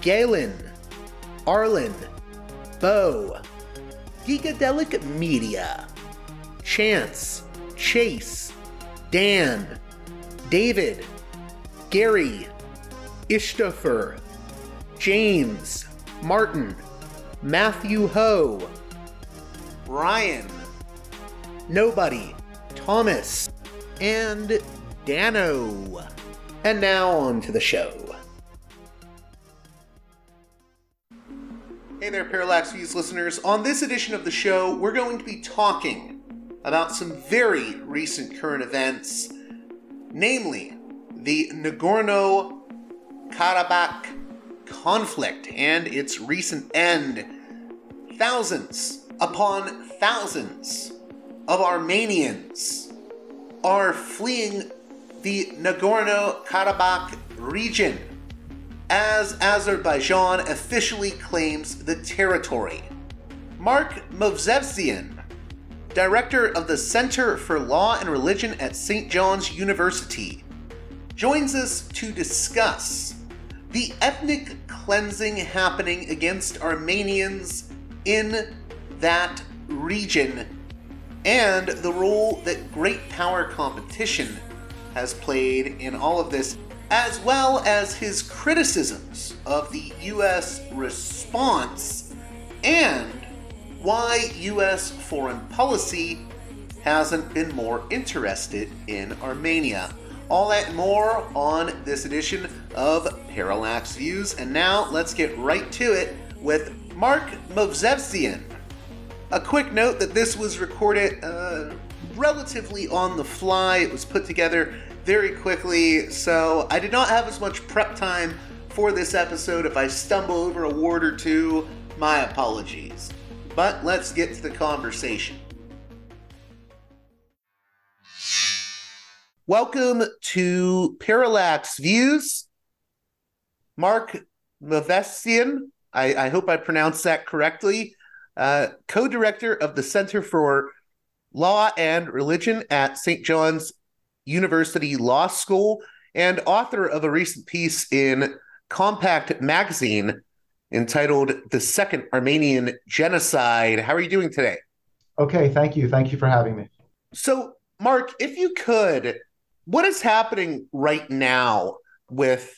Galen, Arlen, Bo, Gigadelic Media, Chance, Chase, Dan, David, Gary, Ishtofer, James, Martin, Matthew Ho, Ryan, Nobody, Thomas, and Dano. And now on to the show. Hey there, Parallax Views listeners. On this edition of the show, we're going to be talking about some very recent current events, namely the Nagorno Karabakh conflict and its recent end. Thousands upon thousands of Armenians are fleeing the Nagorno Karabakh region as Azerbaijan officially claims the territory. Mark Movsesian, director of the Center for Law and Religion at St. John's University, joins us to discuss the ethnic cleansing happening against Armenians in that region and the role that great power competition has played in all of this as well as his criticisms of the U.S. response and why U.S. foreign policy hasn't been more interested in Armenia. All that more on this edition of Parallax Views. And now let's get right to it with Mark Movsesian. A quick note that this was recorded uh, relatively on the fly. It was put together very quickly, so I did not have as much prep time for this episode. If I stumble over a word or two, my apologies. But let's get to the conversation. Welcome to Parallax Views. Mark Movsesian, I, I hope I pronounced that correctly, uh, co director of the Center for Law and Religion at St. John's University Law School and author of a recent piece in Compact Magazine entitled The Second Armenian Genocide. How are you doing today? Okay, thank you. Thank you for having me. So, Mark, if you could, what is happening right now with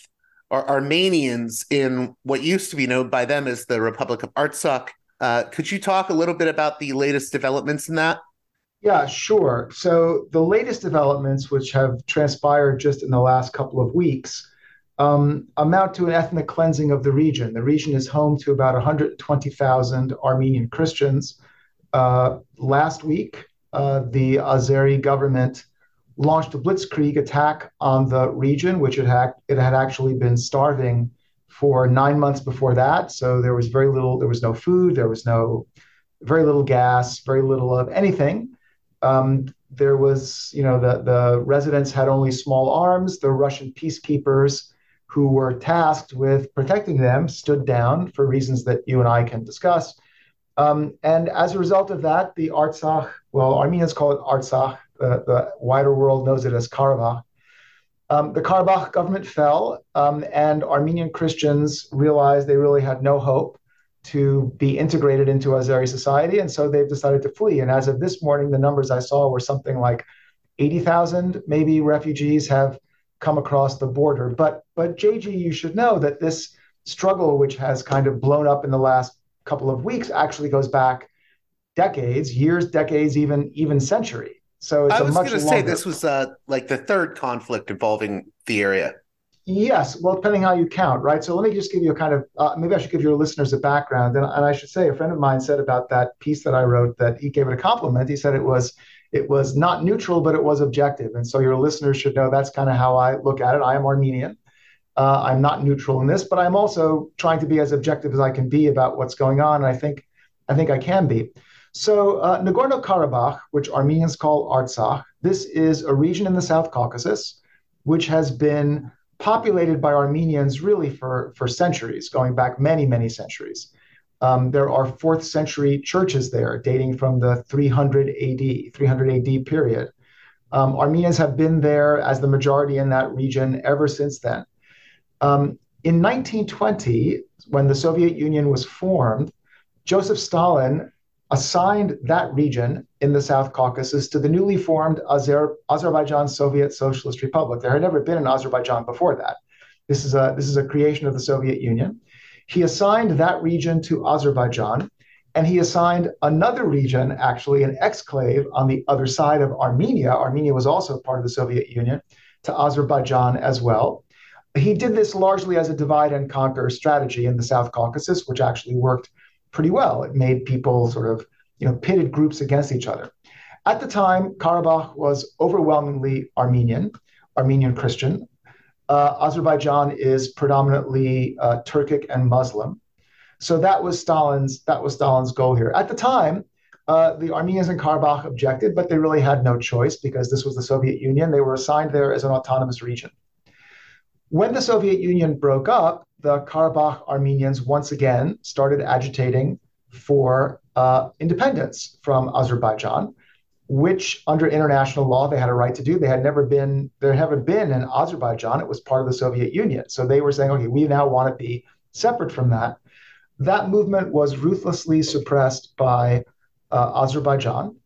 Ar- Armenians in what used to be known by them as the Republic of Artsakh? Uh, could you talk a little bit about the latest developments in that? Yeah, sure. So the latest developments, which have transpired just in the last couple of weeks, um, amount to an ethnic cleansing of the region. The region is home to about 120,000 Armenian Christians. Uh, last week, uh, the Azeri government launched a blitzkrieg attack on the region, which it had, it had actually been starving for nine months before that. So there was very little, there was no food, there was no, very little gas, very little of anything um, there was, you know, the, the residents had only small arms. The Russian peacekeepers who were tasked with protecting them stood down for reasons that you and I can discuss. Um, and as a result of that, the Artsakh, well, Armenians call it Artsakh, the, the wider world knows it as Karabakh, Um, the Karabakh government fell, um, and Armenian Christians realized they really had no hope to be integrated into Azeri society, and so they've decided to flee. And as of this morning, the numbers I saw were something like 80,000 maybe refugees have come across the border. But but JG, you should know that this struggle, which has kind of blown up in the last couple of weeks, actually goes back decades, years, decades, even even century. So I was going to say this was uh, like the third conflict involving the area. Yes, well, depending how you count, right? So let me just give you a kind of uh, maybe I should give your listeners a background, and, and I should say a friend of mine said about that piece that I wrote that he gave it a compliment. He said it was it was not neutral, but it was objective, and so your listeners should know that's kind of how I look at it. I am Armenian. Uh, I'm not neutral in this, but I'm also trying to be as objective as I can be about what's going on, and I think I think I can be. So uh, Nagorno-Karabakh, which Armenians call Artsakh, this is a region in the South Caucasus, which has been populated by Armenians really for, for centuries, going back many, many centuries. Um, there are fourth century churches there dating from the 300 AD, 300 AD period. Um, Armenians have been there as the majority in that region ever since then. Um, in 1920, when the Soviet Union was formed, Joseph Stalin assigned that region in the South Caucasus to the newly formed Azer- Azerbaijan Soviet Socialist Republic. There had never been an Azerbaijan before that. This is a this is a creation of the Soviet Union. He assigned that region to Azerbaijan, and he assigned another region, actually an exclave on the other side of Armenia. Armenia was also part of the Soviet Union, to Azerbaijan as well. He did this largely as a divide and conquer strategy in the South Caucasus, which actually worked pretty well. It made people sort of, you know, pitted groups against each other. At the time, Karabakh was overwhelmingly Armenian, Armenian Christian. Uh, Azerbaijan is predominantly uh, Turkic and Muslim. So that was Stalin's that was Stalin's goal here. At the time, uh, the Armenians in Karabakh objected, but they really had no choice because this was the Soviet Union. They were assigned there as an autonomous region. When the Soviet Union broke up, the Karabakh Armenians once again started agitating for uh, independence from Azerbaijan, which under international law they had a right to do. They had never been there haven't been in Azerbaijan. It was part of the Soviet Union. So they were saying, okay, we now want to be separate from that. That movement was ruthlessly suppressed by uh, Azerbaijan.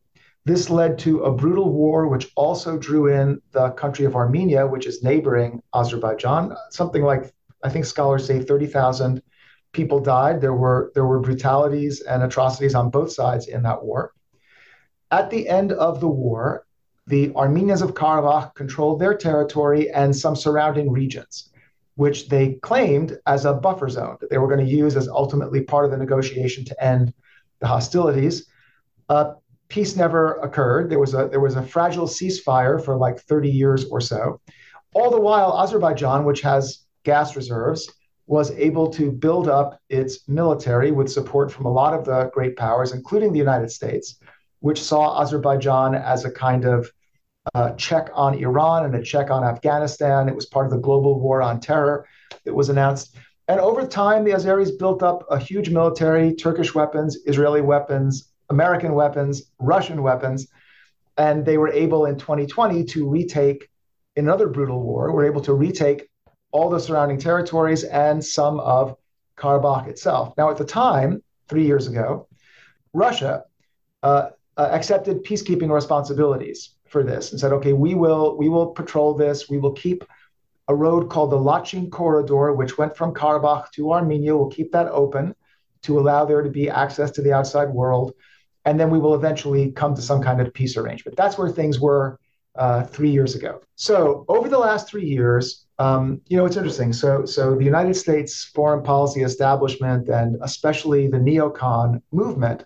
This led to a brutal war, which also drew in the country of Armenia, which is neighboring Azerbaijan. Something like, I think scholars say 30,000 people died. There were, there were brutalities and atrocities on both sides in that war. At the end of the war, the Armenians of Karabakh controlled their territory and some surrounding regions, which they claimed as a buffer zone that they were going to use as ultimately part of the negotiation to end the hostilities. Uh, peace never occurred. There was a there was a fragile ceasefire for like 30 years or so. All the while, Azerbaijan, which has gas reserves, was able to build up its military with support from a lot of the great powers, including the United States, which saw Azerbaijan as a kind of uh, check on Iran and a check on Afghanistan. It was part of the global war on terror that was announced. And over time, the Azeris built up a huge military, Turkish weapons, Israeli weapons, American weapons, Russian weapons, and they were able in 2020 to retake in another brutal war, were able to retake all the surrounding territories and some of Karabakh itself. Now, at the time, three years ago, Russia uh, uh, accepted peacekeeping responsibilities for this and said, "Okay, we will we will patrol this. We will keep a road called the Lachin Corridor, which went from Karabakh to Armenia. We'll keep that open to allow there to be access to the outside world." and then we will eventually come to some kind of peace arrangement. That's where things were uh, three years ago. So over the last three years, um, you know, it's interesting. So, so the United States foreign policy establishment and especially the neocon movement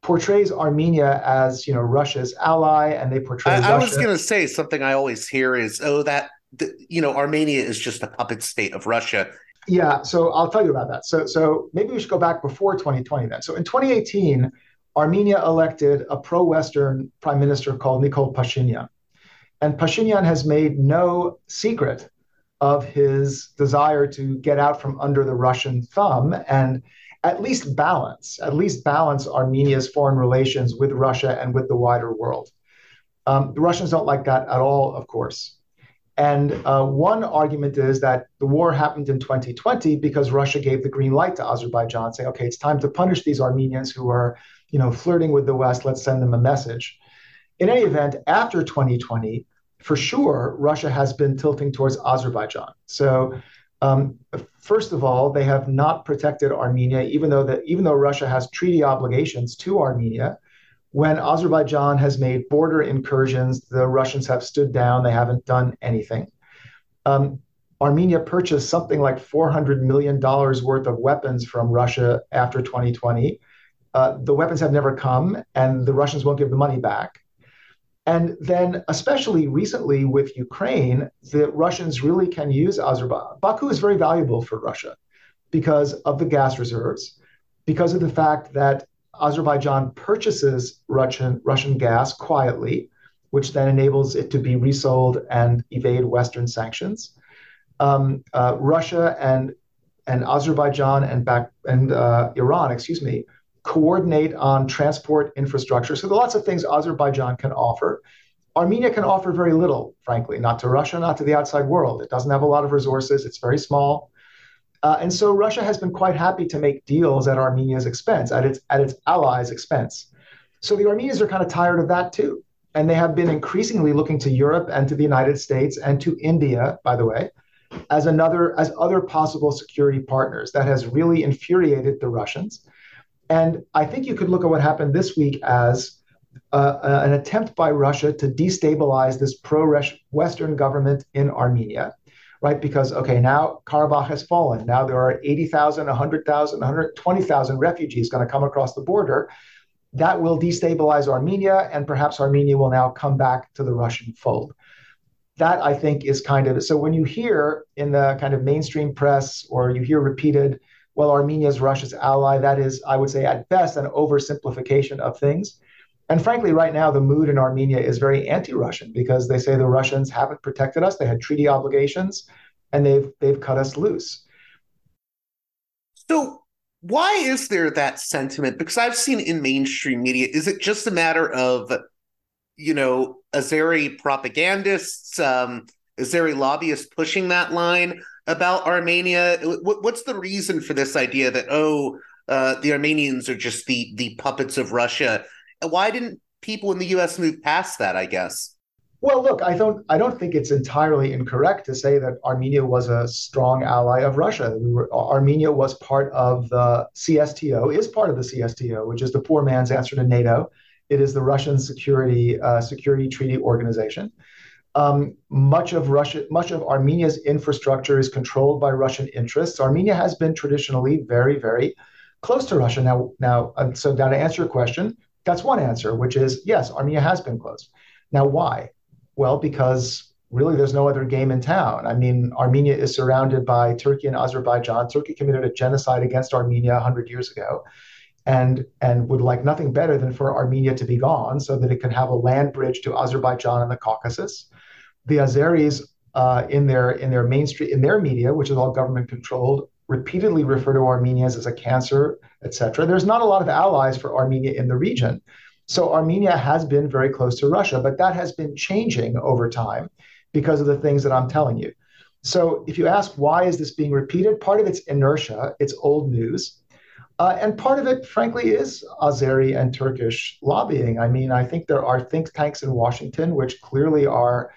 portrays Armenia as you know Russia's ally, and they portray. I, I was going to say something I always hear is, oh, that you know Armenia is just a puppet state of Russia. Yeah, so I'll tell you about that. So, so maybe we should go back before 2020 then. So in 2018 Armenia elected a pro Western prime minister called Nikol Pashinyan. And Pashinyan has made no secret of his desire to get out from under the Russian thumb and at least balance, at least balance Armenia's foreign relations with Russia and with the wider world. Um, the Russians don't like that at all, of course. And uh, one argument is that the war happened in 2020 because Russia gave the green light to Azerbaijan, saying, okay, it's time to punish these Armenians who are you know, flirting with the West. Let's send them a message. In any event, after 2020, for sure, Russia has been tilting towards Azerbaijan. So, um, first of all, they have not protected Armenia, even though that even though Russia has treaty obligations to Armenia. When Azerbaijan has made border incursions, the Russians have stood down. They haven't done anything. Um, Armenia purchased something like $400 million worth of weapons from Russia after 2020. Uh, the weapons have never come, and the Russians won't give the money back. And then, especially recently with Ukraine, the Russians really can use Azerbaijan. Baku is very valuable for Russia because of the gas reserves, because of the fact that Azerbaijan purchases Russian, Russian gas quietly, which then enables it to be resold and evade Western sanctions. Um, uh, Russia and and Azerbaijan and back and uh, Iran, excuse me, coordinate on transport infrastructure. So there are lots of things Azerbaijan can offer. Armenia can offer very little, frankly, not to Russia, not to the outside world. It doesn't have a lot of resources. It's very small. Uh, and so Russia has been quite happy to make deals at Armenia's expense, at its at its allies' expense. So the Armenians are kind of tired of that too. And they have been increasingly looking to Europe and to the United States and to India, by the way, as another as other possible security partners. That has really infuriated the Russians. And I think you could look at what happened this week as uh, uh, an attempt by Russia to destabilize this pro-Western government in Armenia, right? Because okay, now Karabakh has fallen. Now there are 80,000, 100,000, 120,000 refugees going to come across the border. That will destabilize Armenia, and perhaps Armenia will now come back to the Russian fold. That I think is kind of so. When you hear in the kind of mainstream press, or you hear repeated well, Armenia is Russia's ally. That is, I would say, at best, an oversimplification of things. And frankly, right now, the mood in Armenia is very anti-Russian because they say the Russians haven't protected us. They had treaty obligations, and they've they've cut us loose. So, why is there that sentiment? Because I've seen in mainstream media, is it just a matter of, you know, Azeri propagandists, um, Azeri lobbyists pushing that line? About Armenia? What, What's the reason for this idea that oh, uh, the Armenians are just the the puppets of Russia? Why didn't people in the U.S. move past that? I guess. Well, look, I don't I don't think it's entirely incorrect to say that Armenia was a strong ally of Russia. We were, Armenia was part of the CSTO, is part of the CSTO, which is the poor man's answer to NATO. It is the Russian security uh, security treaty organization. Um, much of Russia, much of Armenia's infrastructure is controlled by Russian interests. Armenia has been traditionally very, very close to Russia. Now, now, uh, so now to answer your question, that's one answer, which is yes, Armenia has been close. Now, why? Well, because really there's no other game in town. I mean, Armenia is surrounded by Turkey and Azerbaijan. Turkey committed a genocide against Armenia 100 years ago and and would like nothing better than for Armenia to be gone so that it can have a land bridge to Azerbaijan and the Caucasus the Azeris uh, in their in their mainstream in their media, which is all government controlled, repeatedly refer to Armenians as a cancer, etc. There's not a lot of allies for Armenia in the region. So Armenia has been very close to Russia, but that has been changing over time because of the things that I'm telling you. So if you ask why is this being repeated, part of it's inertia, it's old news. Uh, and part of it, frankly, is Azeri and Turkish lobbying. I mean, I think there are think tanks in Washington which clearly are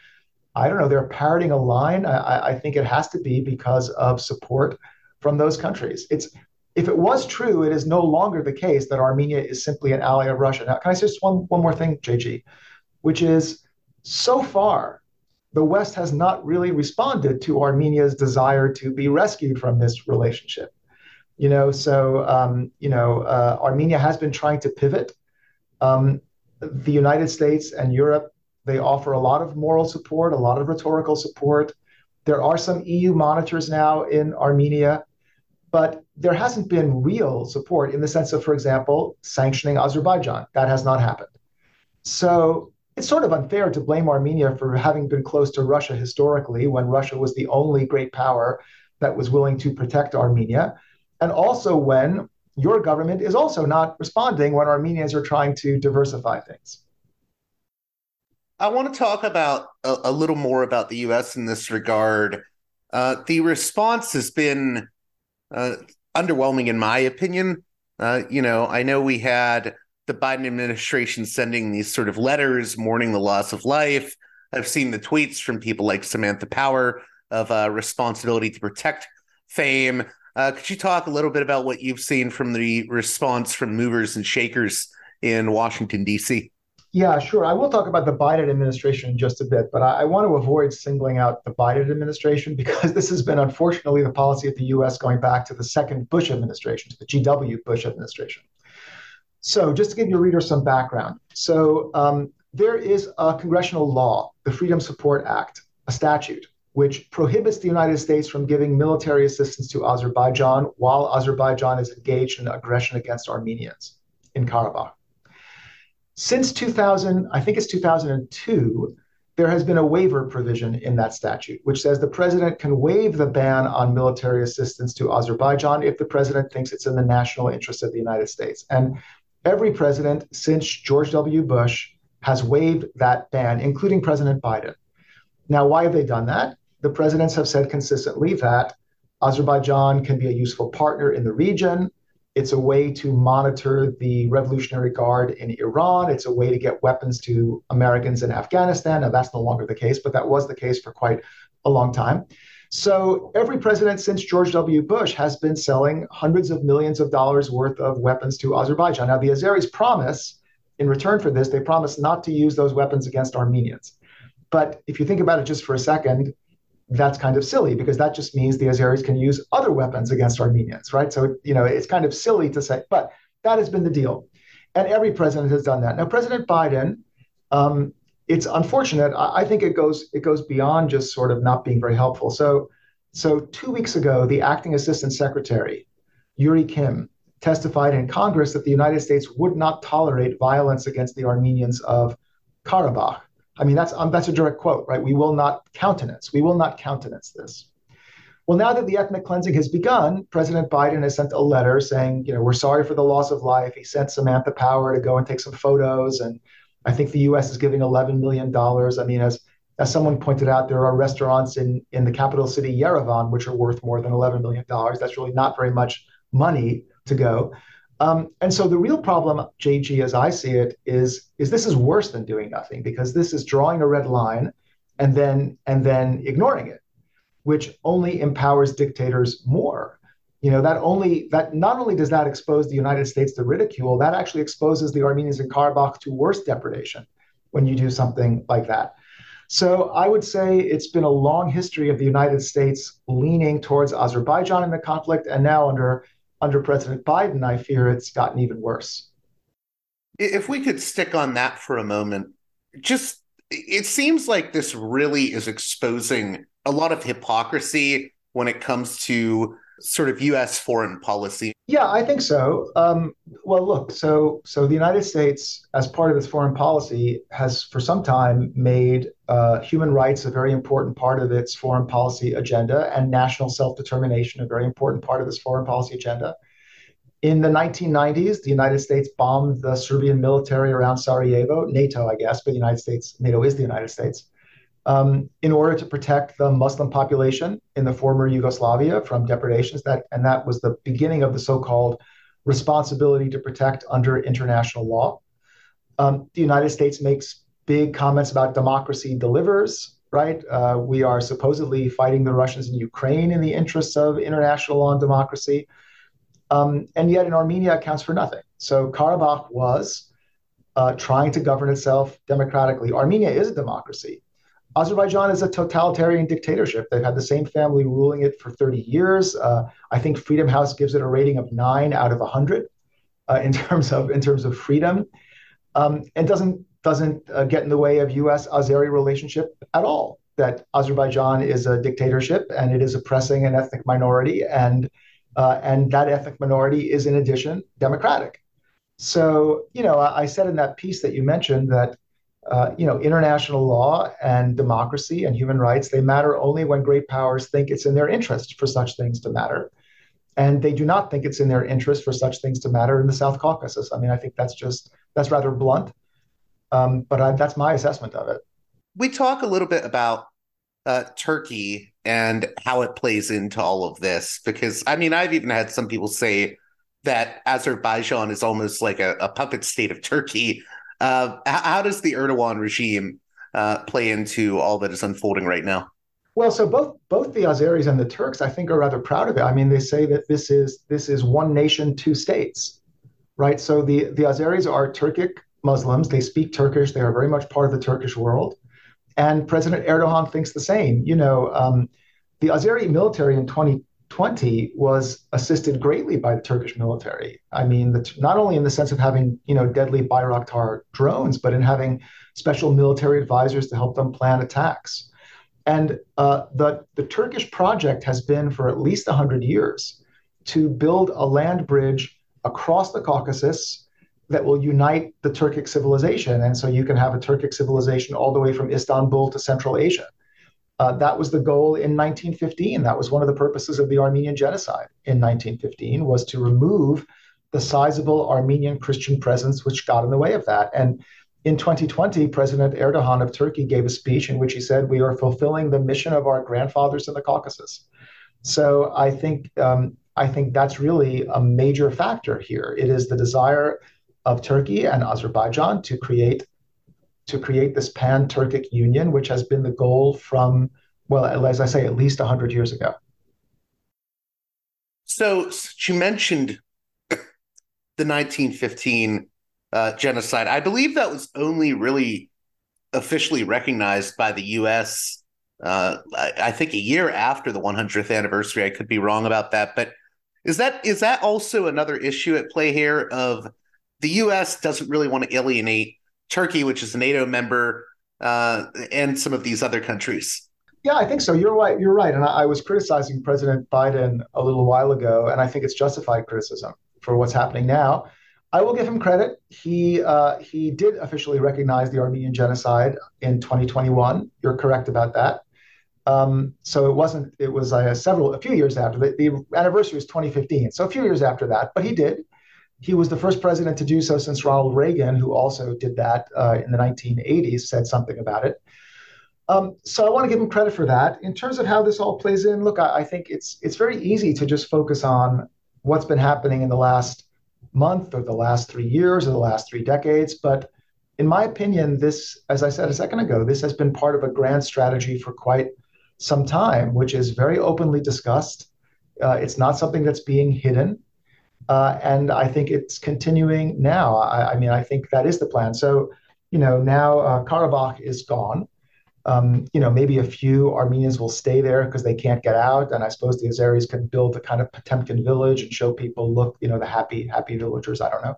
I don't know, they're parroting a line. I, I think it has to be because of support from those countries. It's if it was true, it is no longer the case that Armenia is simply an ally of Russia. Now, can I say just one, one more thing, JG, which is so far, the West has not really responded to Armenia's desire to be rescued from this relationship. You know, so um, you know, uh, Armenia has been trying to pivot. Um, the United States and Europe they offer a lot of moral support, a lot of rhetorical support. There are some EU monitors now in Armenia, but there hasn't been real support in the sense of, for example, sanctioning Azerbaijan. That has not happened. So it's sort of unfair to blame Armenia for having been close to Russia historically when Russia was the only great power that was willing to protect Armenia. And also when your government is also not responding when Armenians are trying to diversify things. I want to talk about a, a little more about the U.S. in this regard. Uh, the response has been uh, underwhelming, in my opinion. Uh, you know, I know we had the Biden administration sending these sort of letters mourning the loss of life. I've seen the tweets from people like Samantha Power of uh, responsibility to protect fame. Uh, could you talk a little bit about what you've seen from the response from movers and shakers in Washington, D.C.? Yeah, sure. I will talk about the Biden administration in just a bit, but I, I, want to avoid singling out the Biden administration because this has been, unfortunately, the policy of the US going back to the second Bush administration, to the G.W. Bush administration. So, just to give your reader some background. So, um, there is a congressional law, the Freedom Support Act, a statute, which prohibits the United States from giving military assistance to Azerbaijan while Azerbaijan is engaged in aggression against Armenians in Karabakh. Since 2000, I think it's 2002, there has been a waiver provision in that statute, which says the president can waive the ban on military assistance to Azerbaijan if the president thinks it's in the national interest of the United States. And every president since George W. Bush has waived that ban, including President Biden. Now, why have they done that? The presidents have said consistently that Azerbaijan can be a useful partner in the region. It's a way to monitor the Revolutionary Guard in Iran. It's a way to get weapons to Americans in Afghanistan. Now, that's no longer the case, but that was the case for quite a long time. So, every president since George W. Bush has been selling hundreds of millions of dollars worth of weapons to Azerbaijan. Now, the Azeris promise, in return for this, they promise not to use those weapons against Armenians. But if you think about it just for a second, that's kind of silly because that just means the Azeris can use other weapons against Armenians, right? So, you know, it's kind of silly to say, but that has been the deal. And every president has done that. Now, President Biden, um, it's unfortunate. I, I think it goes it goes beyond just sort of not being very helpful. So, so two weeks ago, the acting assistant secretary, Yuri Kim, testified in Congress that the United States would not tolerate violence against the Armenians of Karabakh. I mean, that's um, that's a direct quote, right? We will not countenance. We will not countenance this. Well, now that the ethnic cleansing has begun, President Biden has sent a letter saying, you know, we're sorry for the loss of life. He sent Samantha Power to go and take some photos, and I think the U.S. is giving 11 million dollars. I mean, as as someone pointed out, there are restaurants in in the capital city Yerevan which are worth more than 11 million dollars. That's really not very much money to go. Um, and so the real problem, JG, as I see it, is is this is worse than doing nothing because this is drawing a red line and then and then ignoring it, which only empowers dictators more. You know that only that not only does that expose the United States to ridicule, that actually exposes the Armenians in Karabakh to worse depredation when you do something like that. So I would say it's been a long history of the United States leaning towards Azerbaijan in the conflict, and now under under President Biden, I fear it's gotten even worse. If we could stick on that for a moment, just it seems like this really is exposing a lot of hypocrisy when it comes to sort of U.S. foreign policy. Yeah, I think so. Um, well, look, so so the United States, as part of its foreign policy, has for some time made uh, human rights a very important part of its foreign policy agenda, and national self-determination a very important part of its foreign policy agenda. In the 1990s, the United States bombed the Serbian military around Sarajevo, NATO, I guess, but the United States, NATO is the United States in order to protect the Muslim population in the former Yugoslavia from depredations. That and that was the beginning of the so-called responsibility to protect under international law. Um, the United States makes big comments about democracy delivers. Right, uh, we are supposedly fighting the Russians in Ukraine in the interests of international law and democracy, um, and yet in Armenia it counts for nothing. So Karabakh was uh, trying to govern itself democratically. Armenia is a democracy. Azerbaijan is a totalitarian dictatorship. They've had the same family ruling it for 30 years. Uh, I think Freedom House gives it a rating of nine out of 100 uh, in terms of in terms of freedom, um, and doesn't doesn't uh, get in the way of U.S.-Azeri relationship at all. That Azerbaijan is a dictatorship and it is oppressing an ethnic minority, and uh, and that ethnic minority is in addition democratic. So you know, I, I said in that piece that you mentioned that uh, you know, international law and democracy and human rights, they matter only when great powers think it's in their interest for such things to matter. And they do not think it's in their interest for such things to matter in the South Caucasus. I mean, I think that's just, that's rather blunt. Um, but I, that's my assessment of it. We talk a little bit about uh, Turkey and how it plays into all of this, because I mean, I've even had some people say that Azerbaijan is almost like a, a puppet state of Turkey. Uh, how, does the Erdogan regime uh, play into all that is unfolding right now? Well, so both both the Azeris and the Turks, I think, are rather proud of it. I mean, they say that this is this is one nation, two states, right? So the the Azeris are Turkic Muslims. They speak Turkish. They are very much part of the Turkish world, and President Erdogan thinks the same. You know, um, the Azeri military in 2020 was assisted greatly by the Turkish military. I mean, the, not only in the sense of having you know deadly Bayraktar drones, but in having special military advisors to help them plan attacks. And uh, the, the Turkish project has been for at least 100 years to build a land bridge across the Caucasus that will unite the Turkic civilization. And so you can have a Turkic civilization all the way from Istanbul to Central Asia. Uh, that was the goal in 1915. That was one of the purposes of the Armenian genocide in 1915 was to remove the sizable Armenian Christian presence which got in the way of that. And in 2020, President Erdogan of Turkey gave a speech in which he said, We are fulfilling the mission of our grandfathers in the Caucasus. So I think, um, I think that's really a major factor here. It is the desire of Turkey and Azerbaijan to create to create this pan-Turkic union, which has been the goal from, well, as I say, at least 100 years ago. So you mentioned the 1915 uh, genocide. I believe that was only really officially recognized by the U.S. Uh, I, I, think a year after the 100th anniversary. I could be wrong about that, but is that is that also another issue at play here? Of the U.S. doesn't really want to alienate Turkey, which is a NATO member, uh, and some of these other countries. Yeah, I think so. You're right. You're right. And I, I was criticizing President Biden a little while ago, and I think it's justified criticism for what's happening now. I will give him credit. He uh, he did officially recognize the Armenian genocide in 2021. You're correct about that. Um, so it wasn't. It was uh, several a few years after the, the anniversary was 2015. So a few years after that, but he did. He was the first president to do so since Ronald Reagan, who also did that uh, in the 1980s. Said something about it. Um, so I want to give him credit for that. In terms of how this all plays in, look, I, I think it's it's very easy to just focus on what's been happening in the last month or the last three years or the last three decades. But in my opinion, this, as I said a second ago, this has been part of a grand strategy for quite some time, which is very openly discussed. Uh, it's not something that's being hidden. Uh, and I think it's continuing now. I, I, mean, I think that is the plan. So, you know, now uh, Karabakh is gone. Um, you know, maybe a few Armenians will stay there because they can't get out, and I suppose the Azeris can build a kind of Potemkin village and show people, look, you know, the happy, happy villagers. I don't know,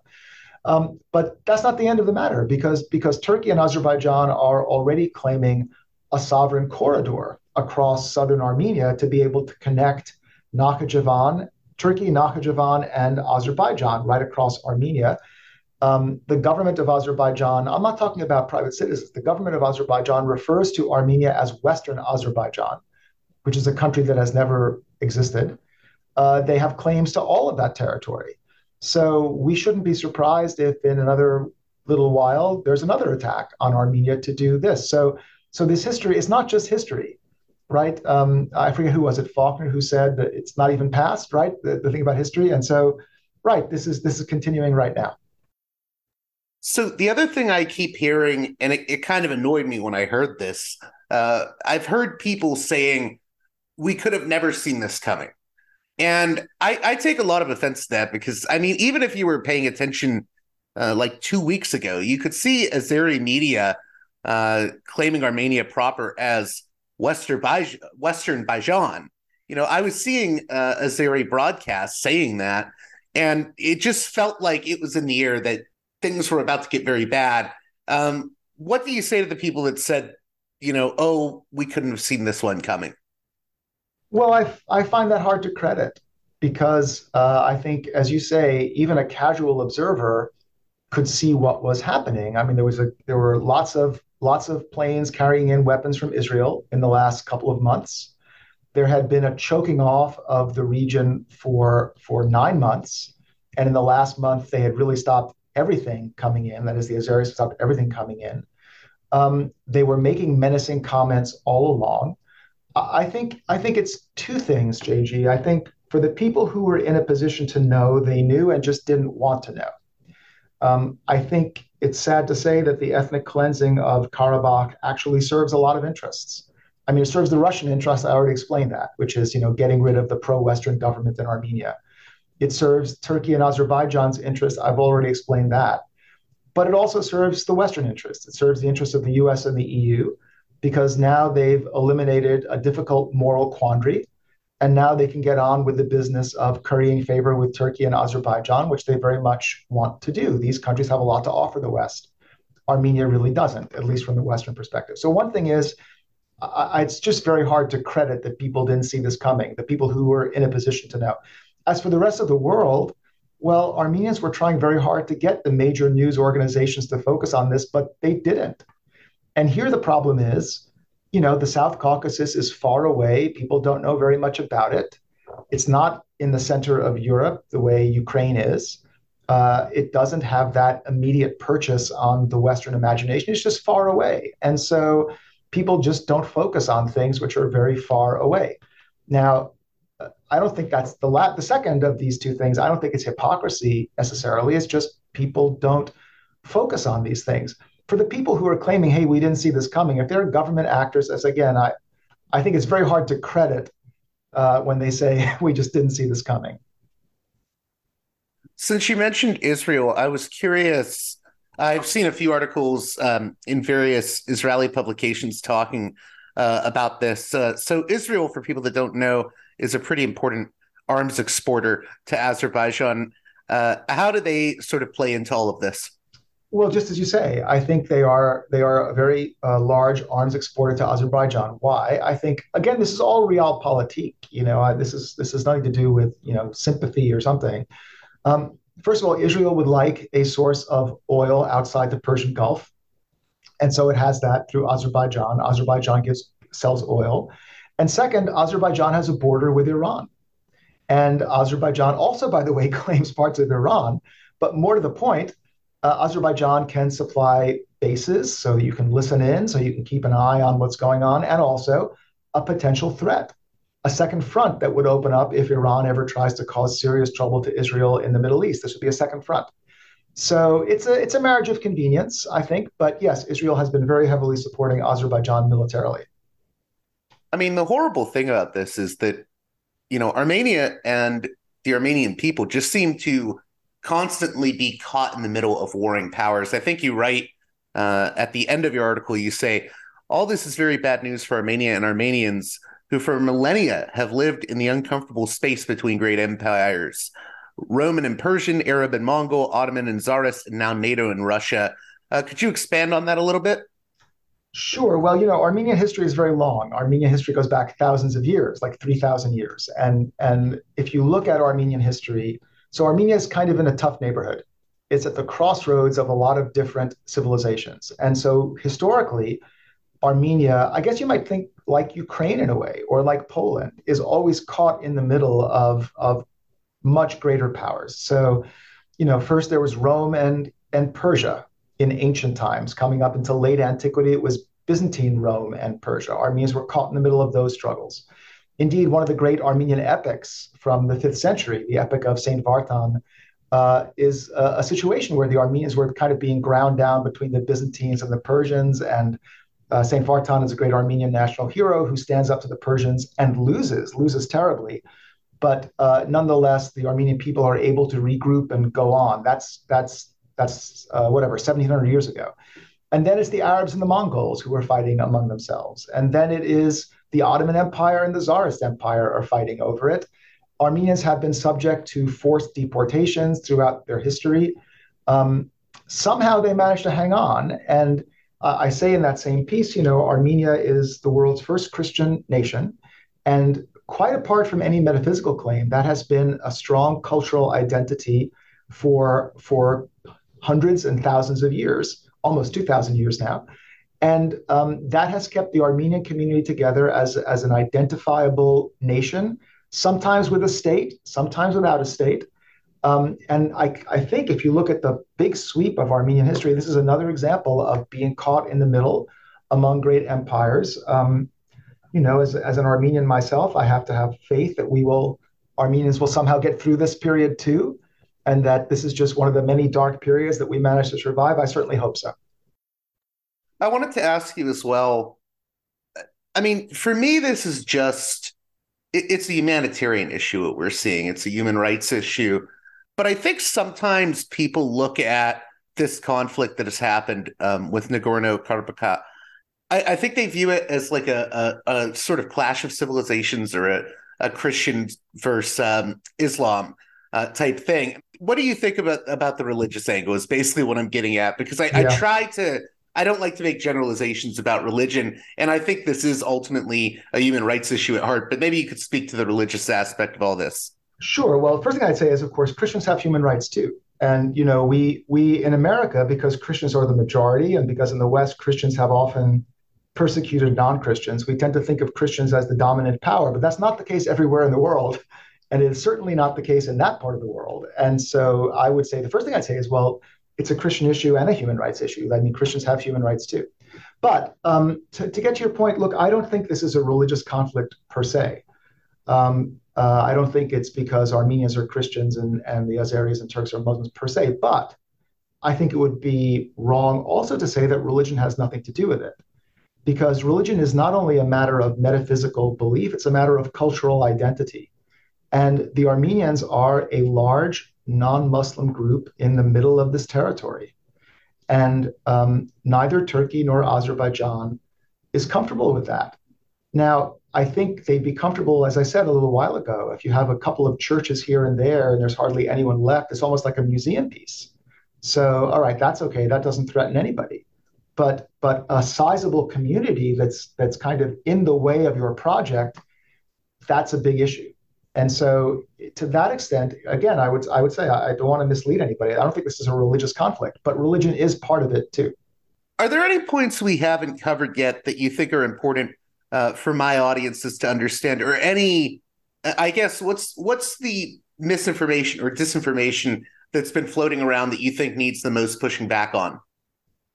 um, but that's not the end of the matter because because Turkey and Azerbaijan are already claiming a sovereign corridor across southern Armenia to be able to connect Nakhichevan, Turkey, Nakhichevan, and Azerbaijan right across Armenia um, the government of Azerbaijan, I'm not talking about private citizens, the government of Azerbaijan refers to Armenia as Western Azerbaijan, which is a country that has never existed. Uh, they have claims to all of that territory. So we shouldn't be surprised if in another little while there's another attack on Armenia to do this. So, so this history is not just history, right? Um, I forget who was it, Faulkner, who said that it's not even past, right? The, the thing about history, and so, right, this is this is continuing right now. So the other thing I keep hearing, and it, it kind of annoyed me when I heard this, uh, I've heard people saying we could have never seen this coming. And I, I, take a lot of offense to that because I mean, even if you were paying attention uh, like two weeks ago, you could see Azeri media uh, claiming Armenia proper as Western Bij- Western Bajan. You know, I was seeing uh, Azeri broadcast saying that, and it just felt like it was in the air that things were about to get very bad. Um, what do you say to the people that said, you know, oh, we couldn't have seen this one coming? Well, I, I find that hard to credit because uh, I think, as you say, even a casual observer could see what was happening. I mean, there was a there were lots of lots of planes carrying in weapons from Israel in the last couple of months. There had been a choking off of the region for for nine months, and in the last month, they had really stopped everything coming in. That is, the Azeris stopped everything coming in. Um, they were making menacing comments all along. I think I think it's two things, JG. I think for the people who were in a position to know, they knew and just didn't want to know. Um, I think it's sad to say that the ethnic cleansing of Karabakh actually serves a lot of interests. I mean, it serves the Russian interest. I already explained that, which is you know getting rid of the pro-Western government in Armenia. It serves Turkey and Azerbaijan's interest. I've already explained that. But it also serves the Western interest. It serves the interests of the US and the EU because now they've eliminated a difficult moral quandary. And now they can get on with the business of currying favor with Turkey and Azerbaijan, which they very much want to do. These countries have a lot to offer the West. Armenia really doesn't, at least from the Western perspective. So, one thing is, I, it's just very hard to credit that people didn't see this coming, the people who were in a position to know. As for the rest of the world, well, Armenians were trying very hard to get the major news organizations to focus on this, but they didn't. And here the problem is, you know, the South Caucasus is far away. People don't know very much about it. It's not in the center of Europe the way Ukraine is. Uh, it doesn't have that immediate purchase on the Western imagination. It's just far away. And so people just don't focus on things which are very far away. Now, I don't think that's the la- the second of these two things. I don't think it's hypocrisy necessarily. It's just people don't focus on these things. For the people who are claiming, "Hey, we didn't see this coming," if they're government actors, as again, I I think it's very hard to credit uh, when they say we just didn't see this coming. Since you mentioned Israel, I was curious. I've seen a few articles um, in various Israeli publications talking uh, about this. Uh, so, Israel, for people that don't know, is a pretty important arms exporter to Azerbaijan. Uh, how do they sort of play into all of this? Well, just as you say, I think they are they are a very uh, large arms exporter to Azerbaijan. Why? I think again, this is all realpolitik. You know, I, this is this has nothing to do with you know sympathy or something. Um, first of all, Israel would like a source of oil outside the Persian Gulf, and so it has that through Azerbaijan. Azerbaijan gives sells oil. And second, Azerbaijan has a border with Iran. And Azerbaijan also, by the way, claims parts of Iran. But more to the point, uh, Azerbaijan can supply bases so you can listen in, so you can keep an eye on what's going on, and also a potential threat, a second front that would open up if Iran ever tries to cause serious trouble to Israel in the Middle East. This would be a second front. So it's a it's a marriage of convenience, I think. But yes, Israel has been very heavily supporting Azerbaijan militarily. I mean, the horrible thing about this is that, you know, Armenia and the Armenian people just seem to constantly be caught in the middle of warring powers. I think you write uh, at the end of your article, you say, all this is very bad news for Armenia and Armenians who for millennia have lived in the uncomfortable space between great empires Roman and Persian, Arab and Mongol, Ottoman and Tsarist, and now NATO and Russia. Uh, could you expand on that a little bit? Sure. Well, you know, Armenian history is very long. Armenian history goes back thousands of years, like 3,000 years. And, and if you look at Armenian history, so Armenia is kind of in a tough neighborhood. It's at the crossroads of a lot of different civilizations. And so historically, Armenia, I guess you might think like Ukraine in a way, or like Poland, is always caught in the middle of, of much greater powers. So, you know, first there was Rome and, and Persia, in ancient times. Coming up until late antiquity, it was Byzantine Rome and Persia. Armenians were caught in the middle of those struggles. Indeed, one of the great Armenian epics from the fifth century, the epic of Saint Vartan, uh, is a, a, situation where the Armenians were kind of being ground down between the Byzantines and the Persians. And uh, Saint Vartan is a great Armenian national hero who stands up to the Persians and loses, loses terribly. But uh, nonetheless, the Armenian people are able to regroup and go on. That's that's that's uh, whatever, 1700 years ago. And then it's the Arabs and the Mongols who are fighting among themselves. And then it is the Ottoman Empire and the Tsarist Empire are fighting over it. Armenians have been subject to forced deportations throughout their history. Um, somehow they managed to hang on. And uh, I say in that same piece, you know, Armenia is the world's first Christian nation. And quite apart from any metaphysical claim, that has been a strong cultural identity for, for hundreds and thousands of years, almost 2,000 years now. And um, that has kept the Armenian community together as, as an identifiable nation, sometimes with a state, sometimes without a state. Um, and I, I think if you look at the big sweep of Armenian history, this is another example of being caught in the middle among great empires. Um, you know, as, as an Armenian myself, I have to have faith that we will, Armenians will somehow get through this period too, and that this is just one of the many dark periods that we managed to survive. I certainly hope so. I wanted to ask you as well. I mean, for me, this is just it, it's a humanitarian issue that we're seeing. It's a human rights issue. But I think sometimes people look at this conflict that has happened um, with Nagorno Karabakh. I, I, think they view it as like a, a, a sort of clash of civilizations or a, a Christian versus um, Islam uh, type thing. What do you think about about the religious angle? Is basically what I'm getting at because I, yeah. I try to I don't like to make generalizations about religion, and I think this is ultimately a human rights issue at heart. But maybe you could speak to the religious aspect of all this. Sure. Well, first thing I'd say is, of course, Christians have human rights too. And you know, we we in America, because Christians are the majority, and because in the West Christians have often persecuted non-Christians, we tend to think of Christians as the dominant power. But that's not the case everywhere in the world, and it's certainly not the case in that part of the world. And so, I would say the first thing I'd say is, well, it's a Christian issue and a human rights issue. I mean, Christians have human rights too. But um, to, to, get to your point, look, I don't think this is a religious conflict per se. Um, uh, I don't think it's because Armenians are Christians and, and the Azeris and Turks are Muslims per se, but I think it would be wrong also to say that religion has nothing to do with it. Because religion is not only a matter of metaphysical belief, it's a matter of cultural identity. And the Armenians are a large non Muslim group in the middle of this territory. And um, neither Turkey nor Azerbaijan is comfortable with that. Now, I think they'd be comfortable, as I said a little while ago, if you have a couple of churches here and there and there's hardly anyone left, it's almost like a museum piece. So, all right, that's okay. That doesn't threaten anybody. But but a sizable community that's that's kind of in the way of your project, that's a big issue. And so, to that extent, again, I would I would say I, I don't want to mislead anybody. I don't think this is a religious conflict, but religion is part of it too. Are there any points we haven't covered yet that you think are important uh, for my audiences to understand, or any, I guess, what's what's the misinformation or disinformation that's been floating around that you think needs the most pushing back on?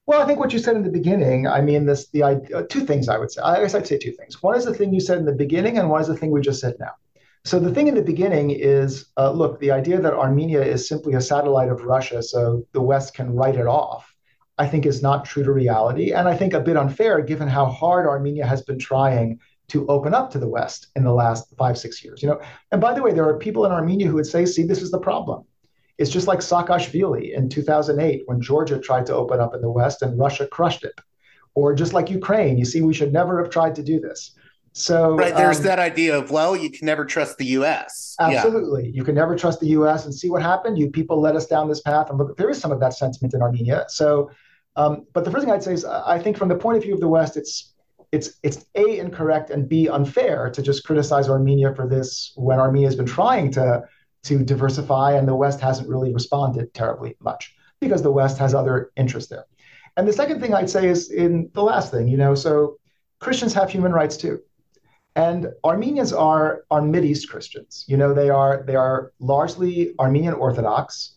Well, I think what you said in the beginning. I mean, this the uh, two things I would say. I guess I'd say two things. One is the thing you said in the beginning, and one is the thing we just said now. So the thing in the beginning is, uh, look, the idea that Armenia is simply a satellite of Russia, so the West can write it off I think is not true to reality. And I think a bit unfair given how hard Armenia has been trying to open up to the West in the last five, six years. You know, and by the way, there are people in Armenia who would say, see, this is the problem. It's just like Saakashvili in 2008 when Georgia tried to open up in the West and Russia crushed it. Or just like Ukraine, you see, we should never have tried to do this. So right there's um, that idea of well, you can never trust the U.S. Absolutely, yeah. you can never trust the U.S. and see what happened. You people led us down this path, and look, there is some of that sentiment in Armenia. So um, but the first thing I'd say is I think from the point of view of the West, it's it's it's a incorrect and b unfair to just criticize Armenia for this when Armenia has been trying to to diversify and the West hasn't really responded terribly much because the West has other interests there. And the second thing I'd say is in the last thing, you know, so Christians have human rights too. And Armenians are are East Christians. You know, they are they are largely Armenian Orthodox.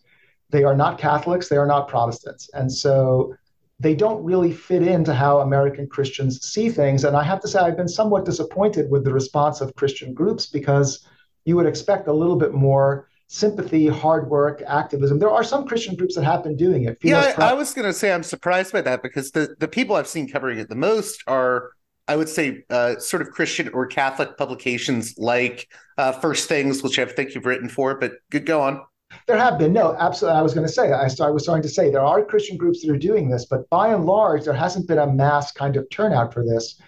They are not Catholics, they are not Protestants. And so they don't really fit into how American Christians see things. And I have to say, I've been somewhat disappointed with the response of Christian groups because you would expect a little bit more sympathy, hard work, activism. There are some Christian groups that have been doing it. yeah, I, I was going to say I'm surprised by that because the, the people I've seen covering it the most are, I would say, uh, sort of Christian or Catholic publications like uh, First Things, which I think you've written for, but good, go on. There have been no, absolutely. I was going to say, I, I was starting to say there are Christian groups that are doing this, but by and large, there hasn't been a mass kind of turnout for this.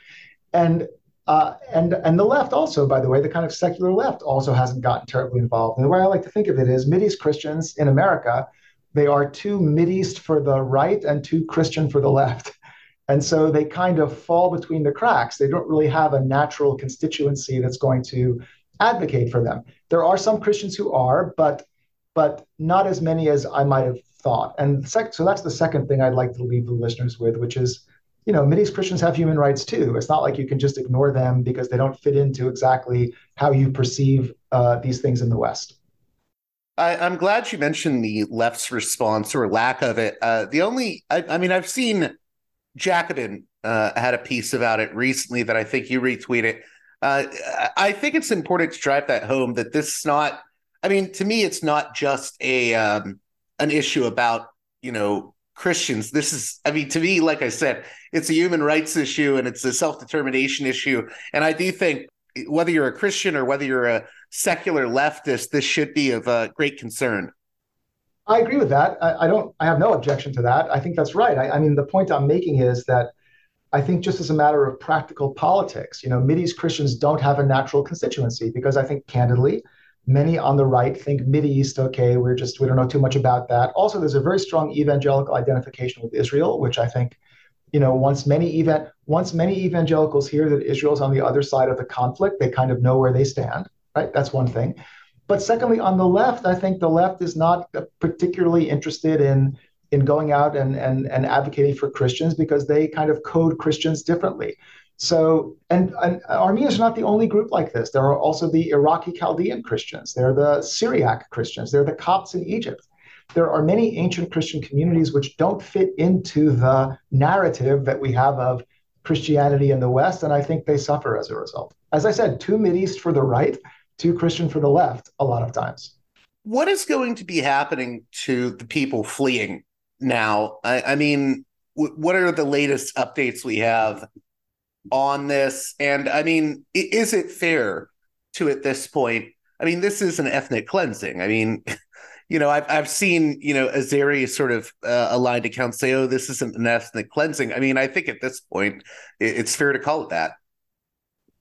And uh, and and the left also, by the way, the kind of secular left also hasn't gotten terribly involved. And the way I like to think of it is Mideast Christians in America, they are too Mideast for the right and too Christian for the left. And so they kind of fall between the cracks. They don't really have a natural constituency that's going to advocate for them. There are some Christians who are, but but not as many as I might have thought. And sec- so that's the second thing I'd like to leave the listeners with, which is, you know, Mideast Christians have human rights too. It's not like you can just ignore them because they don't fit into exactly how you perceive uh, these things in the West. I, am glad you mentioned the left's response or lack of it. Uh, the only, I, I, mean, I've seen Jacobin uh, had a piece about it recently that I think you retweeted. Uh, I think it's important to drive that home that this is not. I mean, to me, it's not just a um, an issue about you know Christians. This is, I mean, to me, like I said, it's a human rights issue and it's a self determination issue. And I do think whether you're a Christian or whether you're a secular leftist, this should be of uh, great concern. I agree with that. I, I, don't. I have no objection to that. I think that's right. I, I, mean, the point I'm making is that I think just as a matter of practical politics, you know, Mideast Christians don't have a natural constituency because I think, candidly, many on the right think Mideast. Okay, we're just we don't know too much about that. Also, there's a very strong evangelical identification with Israel, which I think you know, once many event once many evangelicals hear that Israel's on the other side of the conflict, they kind of know where they stand, right? That's one thing. But secondly, on the left, I think the left is not particularly interested in in going out and and and advocating for Christians because they kind of code Christians differently. So, and, and Armenians are not the only group like this. There are also the Iraqi Chaldean Christians. There are the Syriac Christians. There are the Copts in Egypt there are many ancient Christian communities which don't fit into the narrative that we have of Christianity in the West, and I think they suffer as a result. As I said, too Mideast for the right, too Christian for the left, a lot of times. What is going to be happening to the people fleeing now? I, I mean, w- what are the latest updates we have on this? And I mean, is it fair to at this point? I mean, this is an ethnic cleansing. I mean, you know, I've I've seen you know Azeri sort of uh, aligned accounts say, "Oh, this isn't an ethnic cleansing." I mean, I think at this point, it's fair to call it that.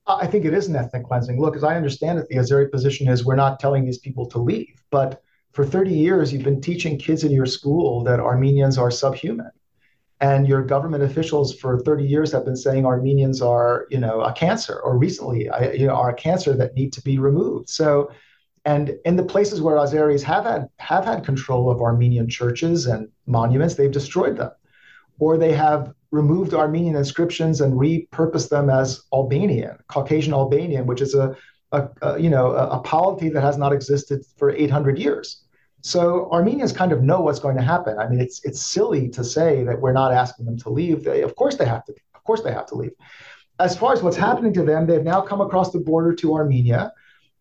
I think it is an ethnic cleansing. Look, as I understand it, the Azeri position is we're not telling these people to leave, but for 30 years you've been teaching kids in your school that Armenians are subhuman. And your government officials for 30 years have been saying Armenians are, you know, a cancer, or recently, you know, are a cancer that need to be removed. So and in the places where Azeris have had have had control of Armenian churches and monuments, they've destroyed them, or they have removed Armenian inscriptions and repurposed them as Albanian, Caucasian Albanian, which is a, a, a you know a, a polity that has not existed for 800 years. So Armenians kind of know what's going to happen. I mean, it's it's silly to say that we're not asking them to leave. They, of course, they have to. Of course, they have to leave. As far as what's happening to them, they've now come across the border to Armenia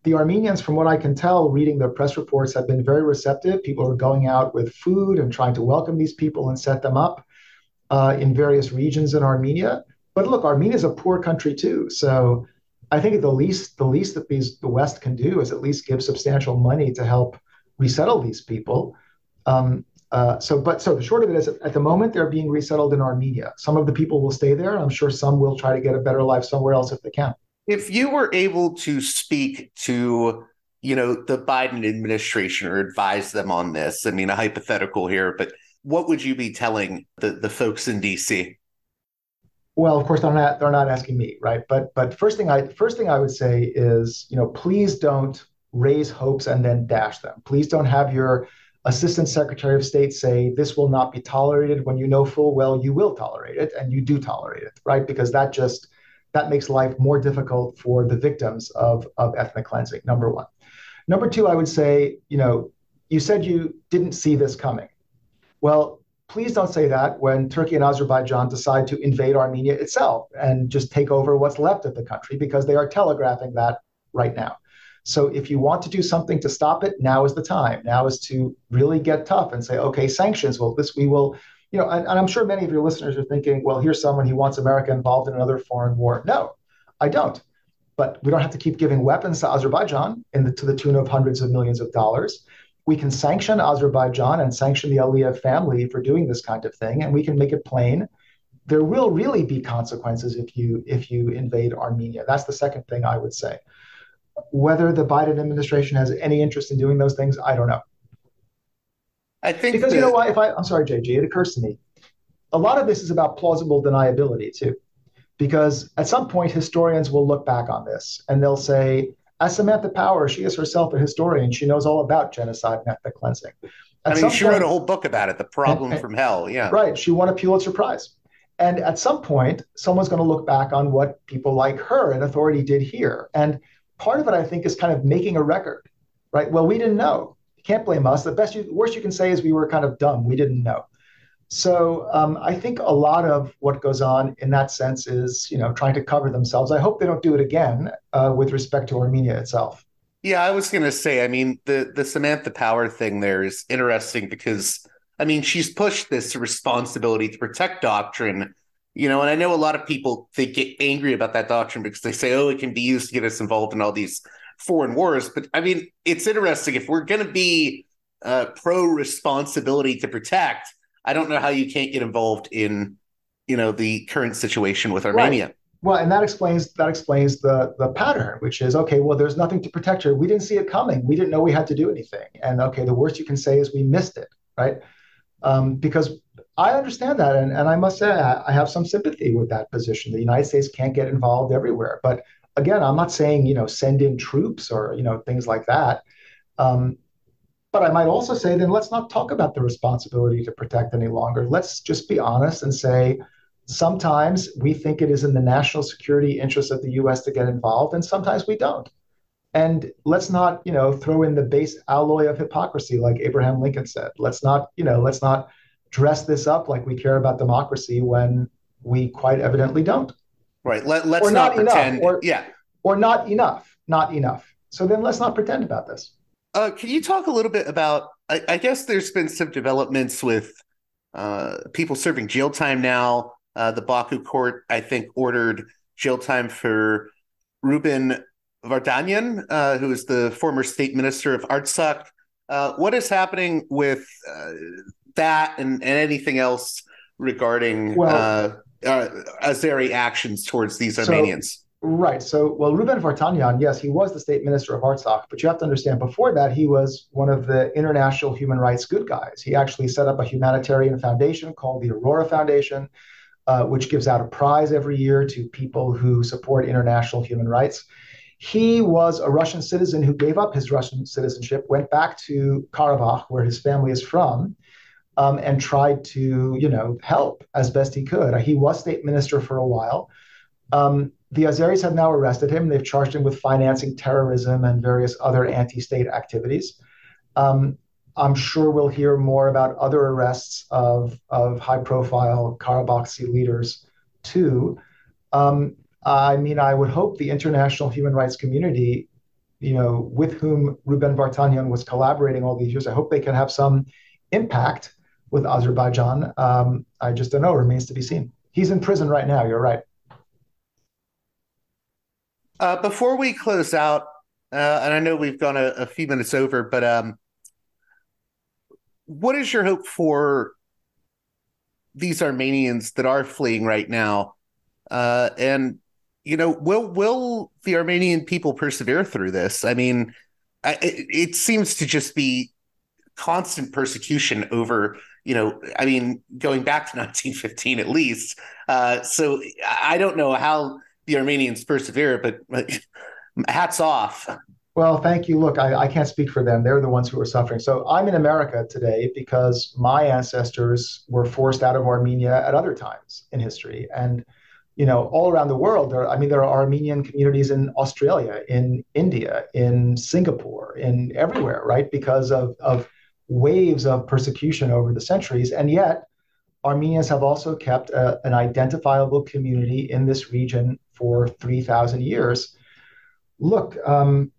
the Armenians, from what I can tell, reading the press reports, have been very receptive. People are going out with food and trying to welcome these people and set them up uh, in various regions in Armenia. But look, Armenia is a poor country too. So I think the least the least that these the West can do is at least give substantial money to help resettle these people. Um, uh, so, but so the short of it is, at the moment they're being resettled in Armenia. Some of the people will stay there. I'm sure some will try to get a better life somewhere else if they can if you were able to speak to you know the biden administration or advise them on this i mean a hypothetical here but what would you be telling the, the folks in dc well of course they're not they're not asking me right? But but first thing i first thing i would say is you know please don't raise hopes and then dash them. Please don't have your assistant secretary of state say this will not be tolerated. When you know full well you will tolerate it and you do tolerate it right? Because that just that makes life more difficult for the victims of, of ethnic cleansing, number one. Number two, I would say, you know, you said you didn't see this coming. Well, please don't say that when Turkey and Azerbaijan decide to invade Armenia itself and just take over what's left of the country because they are telegraphing that right now. So if you want to do something to stop it, now is the time. Now is to really get tough and say, okay, sanctions. Well, this we will you know, and, and, I'm sure many of your listeners are thinking, well, here's someone who wants America involved in another foreign war. No, I don't. But we don't have to keep giving weapons to Azerbaijan the, to the tune of hundreds of millions of dollars. We can sanction Azerbaijan and sanction the Aliyev family for doing this kind of thing, and we can make it plain. There will really be consequences if you if you invade Armenia. That's the second thing I would say. Whether the Biden administration has any interest in doing those things, I don't know. I think because you know why? If I, I'm sorry, JG, it occurs to me, a lot of this is about plausible deniability too, because at some point historians will look back on this and they'll say, as Samantha Power, she is herself a historian. She knows all about genocide and ethnic cleansing. At I mean, she point, wrote a whole book about it, The Problem and, from Hell. Yeah. Right. She won a Pulitzer Prize. And at some point, someone's going to look back on what people like her and authority did here. And part of it, I think, is kind of making a record, right? Well, we didn't know You can't blame us. The best, you, the worst you can say is we were kind of dumb. We didn't know. So um, I think a lot of what goes on in that sense is, you know, trying to cover themselves. I hope they don't do it again uh, with respect to Armenia itself. Yeah, I was going to say. I mean, the the Samantha Power thing there is interesting because I mean she's pushed this responsibility to protect doctrine, you know, and I know a lot of people they get angry about that doctrine because they say, oh, it can be used to get us involved in all these foreign wars. But I mean, it's interesting if we're going to be uh, pro responsibility to protect I don't know how you can't get involved in, you know, the current situation with Armenia. Right. Well, and that explains that explains the the pattern, which is okay. Well, there's nothing to protect her. We didn't see it coming. We didn't know we had to do anything. And okay, the worst you can say is we missed it, right? Um, because I understand that, and, and I must say I have some sympathy with that position. The United States can't get involved everywhere, but again, I'm not saying you know send in troops or you know things like that. Um, but I might also say, then let's not talk about the responsibility to protect any longer. Let's just be honest and say, sometimes we think it is in the national security interest of the U.S. to get involved, and sometimes we don't. And let's not, you know, throw in the base alloy of hypocrisy, like Abraham Lincoln said. Let's not, you know, let's not dress this up like we care about democracy when we quite evidently don't. Right. Let, us not, not pretend. Enough, or, yeah. Or not enough. Not enough. So then let's not pretend about this. Uh, can you talk a little bit about? I, I guess there's been some developments with uh, people serving jail time now. Uh, the Baku court, I think, ordered jail time for Ruben Vardanyan, uh, who is the former state minister of Artsakh. Uh, what is happening with uh, that and, and anything else regarding well, Azeri actions towards these Armenians? Right. So, well, Ruben Vardanyan, yes, he was the state minister of Artsakh, but you have to understand before that, he was one of the international human rights good guys. He actually set up a humanitarian foundation called the Aurora Foundation, uh, which gives out a prize every year to people who support international human rights. He was a Russian citizen who gave up his Russian citizenship, went back to Karabakh, where his family is from, um, and tried to, you know, help as best he could. He was state minister for a while. Um, the Azeris have now arrested him. They've charged him with financing terrorism and various other anti state activities. Um, I'm sure we'll hear more about other arrests of, of high profile Karabakhsi leaders too. Um, I mean, I would hope the international human rights community, you know, with whom Ruben Vardanyan was collaborating all these years, I hope they can have some impact with Azerbaijan. Um, I just don't know, remains to be seen. He's in prison right now, you're right. Uh, before we close out, uh, and I know we've gone a, a few minutes over, but um, what is your hope for these Armenians that are fleeing right now? Uh, and you know, will will the Armenian people persevere through this? I mean, I, it, it seems to just be constant persecution over you know i mean going back to 1915 at least uh, so i don't know how the Armenians persevere, but, hats off. Well, thank you. Look, I, I, can't speak for them. They're the ones who are suffering. So I'm in America today because my ancestors were forced out of Armenia at other times in history. And, you know, all around the world, there, I mean, there are Armenian communities in Australia, in India, in Singapore, in everywhere, right? Because of, of waves of persecution over the centuries. And yet, Armenians have also kept a, an identifiable community in this region for 3,000 years. Look, um,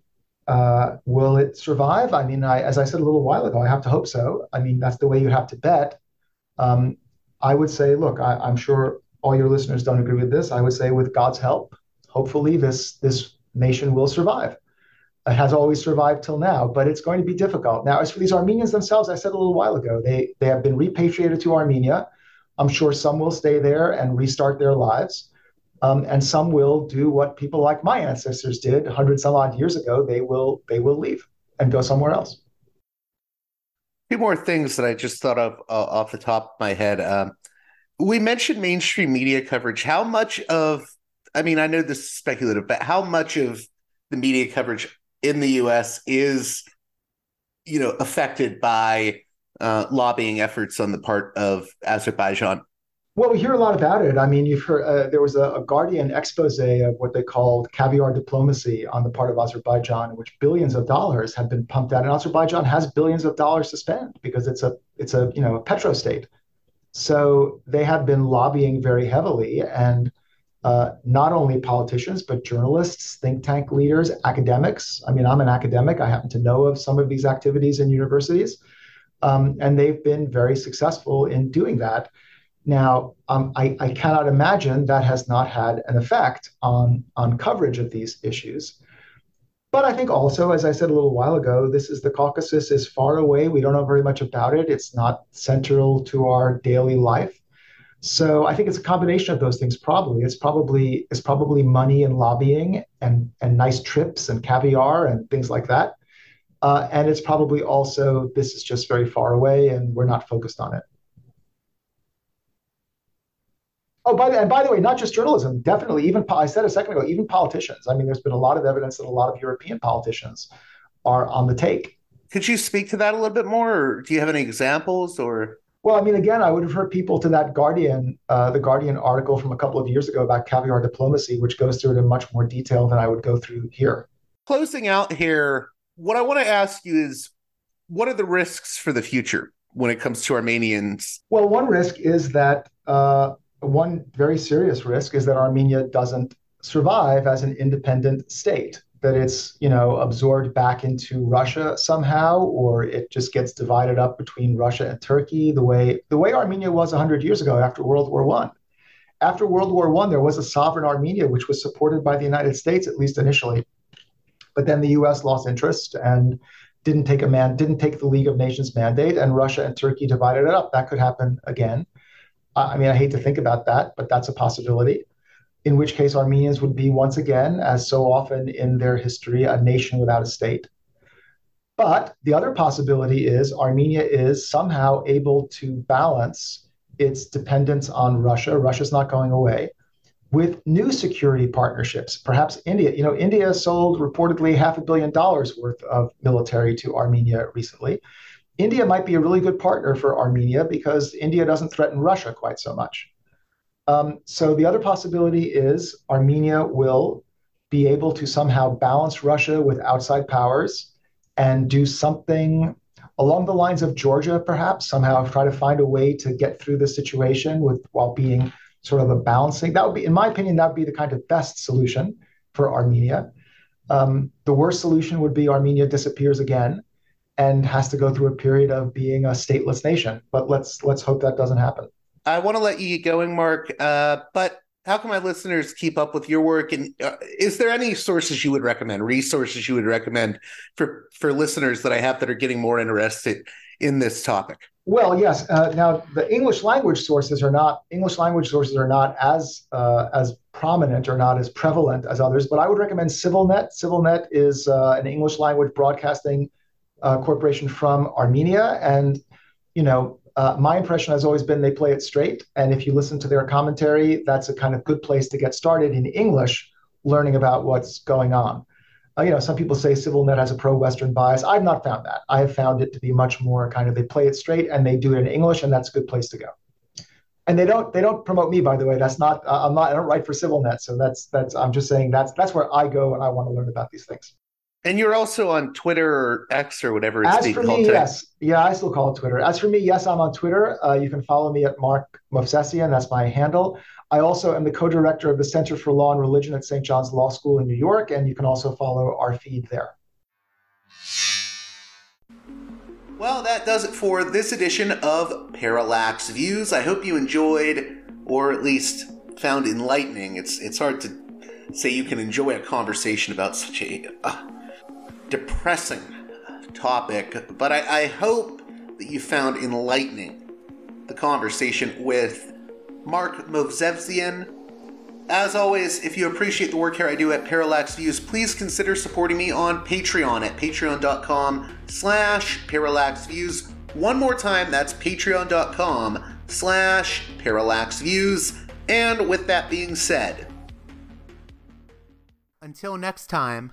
uh, will it survive? I mean, I, as I said a little while ago, I have to hope so. I mean, that's the way you have to bet. Um, I would say, look, I, I'm sure all your listeners don't agree with this. I would say, with God's help, hopefully this this nation will survive. It has always survived till now, but it's going to be difficult. Now, as for these Armenians themselves, I said a little while ago, they they have been repatriated to Armenia. I'm sure some will stay there and restart their lives. Um, and some will do what people like my ancestors did 100 some odd years ago. They will they will leave and go somewhere else. A few more things that I just thought of uh, off the top of my head. Um, we mentioned mainstream media coverage. How much of, I mean, I know this is speculative, but how much of the media coverage in the U.S. is, you know, affected by uh, lobbying efforts on the part of Azerbaijan Well, we hear a lot about it. I mean, you've heard uh, there was a, a, Guardian expose of what they called caviar diplomacy on the part of Azerbaijan, in which billions of dollars have been pumped out, and Azerbaijan has billions of dollars to spend because it's a it's a you know a petro state. So they have been lobbying very heavily, and uh, not only politicians but journalists, think tank leaders, academics. I mean, I'm an academic. I happen to know of some of these activities in universities, um, and they've been very successful in doing that. Now, um, I, I, cannot imagine that has not had an effect on, on coverage of these issues. But I think also, as I said a little while ago, this is the Caucasus is far away. We don't know very much about it. It's not central to our daily life. So I think it's a combination of those things. Probably it's probably it's probably money and lobbying and and nice trips and caviar and things like that. Uh, and it's probably also this is just very far away and we're not focused on it. Oh, by the, and by the way, not just journalism, definitely even I said a second ago, even politicians. I mean, there's been a lot of evidence that a lot of European politicians are on the take. Could you speak to that a little bit more, or do you have any examples? Or well, I mean, again, I would refer people to that Guardian, uh, the Guardian article from a couple of years ago about caviar diplomacy, which goes through it in much more detail than I would go through here. Closing out here, what I want to ask you is, what are the risks for the future when it comes to Armenians? Well, one risk is that. Uh, one very serious risk is that Armenia doesn't survive as an independent state that it's you know absorbed back into Russia somehow or it just gets divided up between Russia and Turkey the way the way Armenia was 100 years ago after World War 1 after World War 1 there was a sovereign Armenia which was supported by the United States at least initially. But then the US lost interest and didn't take a man didn't take the League of Nations mandate and Russia and Turkey divided it up. That could happen again I mean, I hate to think about that, but that's a possibility. In which case, Armenians would be once again, as so often in their history, a nation without a state. But the other possibility is Armenia is somehow able to balance its dependence on Russia. Russia's not going away with new security partnerships. Perhaps India. You know, India sold reportedly half a billion dollars worth of military to Armenia recently. India might be a really good partner for Armenia because India doesn't threaten Russia quite so much. Um, so the other possibility is Armenia will be able to somehow balance Russia with outside powers and do something along the lines of Georgia, perhaps somehow try to find a way to get through the situation with while being sort of a balancing. That would be, in my opinion, that would be the kind of best solution for Armenia. Um, the worst solution would be Armenia disappears again and has to go through a period of being a stateless nation. But let's let's hope that doesn't happen. I want to let you get going, Mark. Uh, but how can my listeners keep up with your work? And uh, is there any sources you would recommend, resources you would recommend for for listeners that I have that are getting more interested in this topic? Well, yes. Uh, now, the English language sources are not English language sources are not as uh, as prominent or not as prevalent as others. But I would recommend CivilNet. CivilNet is uh, an English language broadcasting corporation from Armenia, and you know, uh, my impression has always been they play it straight. And if you listen to their commentary, that's a kind of good place to get started in English, learning about what's going on. Uh, you know, some people say CivilNet has a pro-Western bias. I've not found that. I have found it to be much more kind of they play it straight and they do it in English, and that's a good place to go. And they don't they don't promote me, by the way. That's not uh, I'm not I don't write for CivilNet, so that's that's I'm just saying that's that's where I go and I want to learn about these things. And you're also on Twitter or X or whatever it's As being for called me, today. yes. Yeah, I still call it Twitter. As for me, yes, I'm on Twitter. Uh, you can follow me at Mark Movsesian. That's my handle. I also am the co-director of the Center for Law and Religion at St. John's Law School in New York, and you can also follow our feed there. Well, that does it for this edition of Parallax Views. I hope you enjoyed, or at least found enlightening. It's it's hard to say you can enjoy a conversation about such a uh, depressing topic, but I, I hope that you found enlightening the conversation with Mark Movsesian. As always, if you appreciate the work here I do at Parallax Views, please consider supporting me on Patreon at patreon.com slash parallaxviews. One more time, that's patreon.com slash parallaxviews. And with that being said, until next time,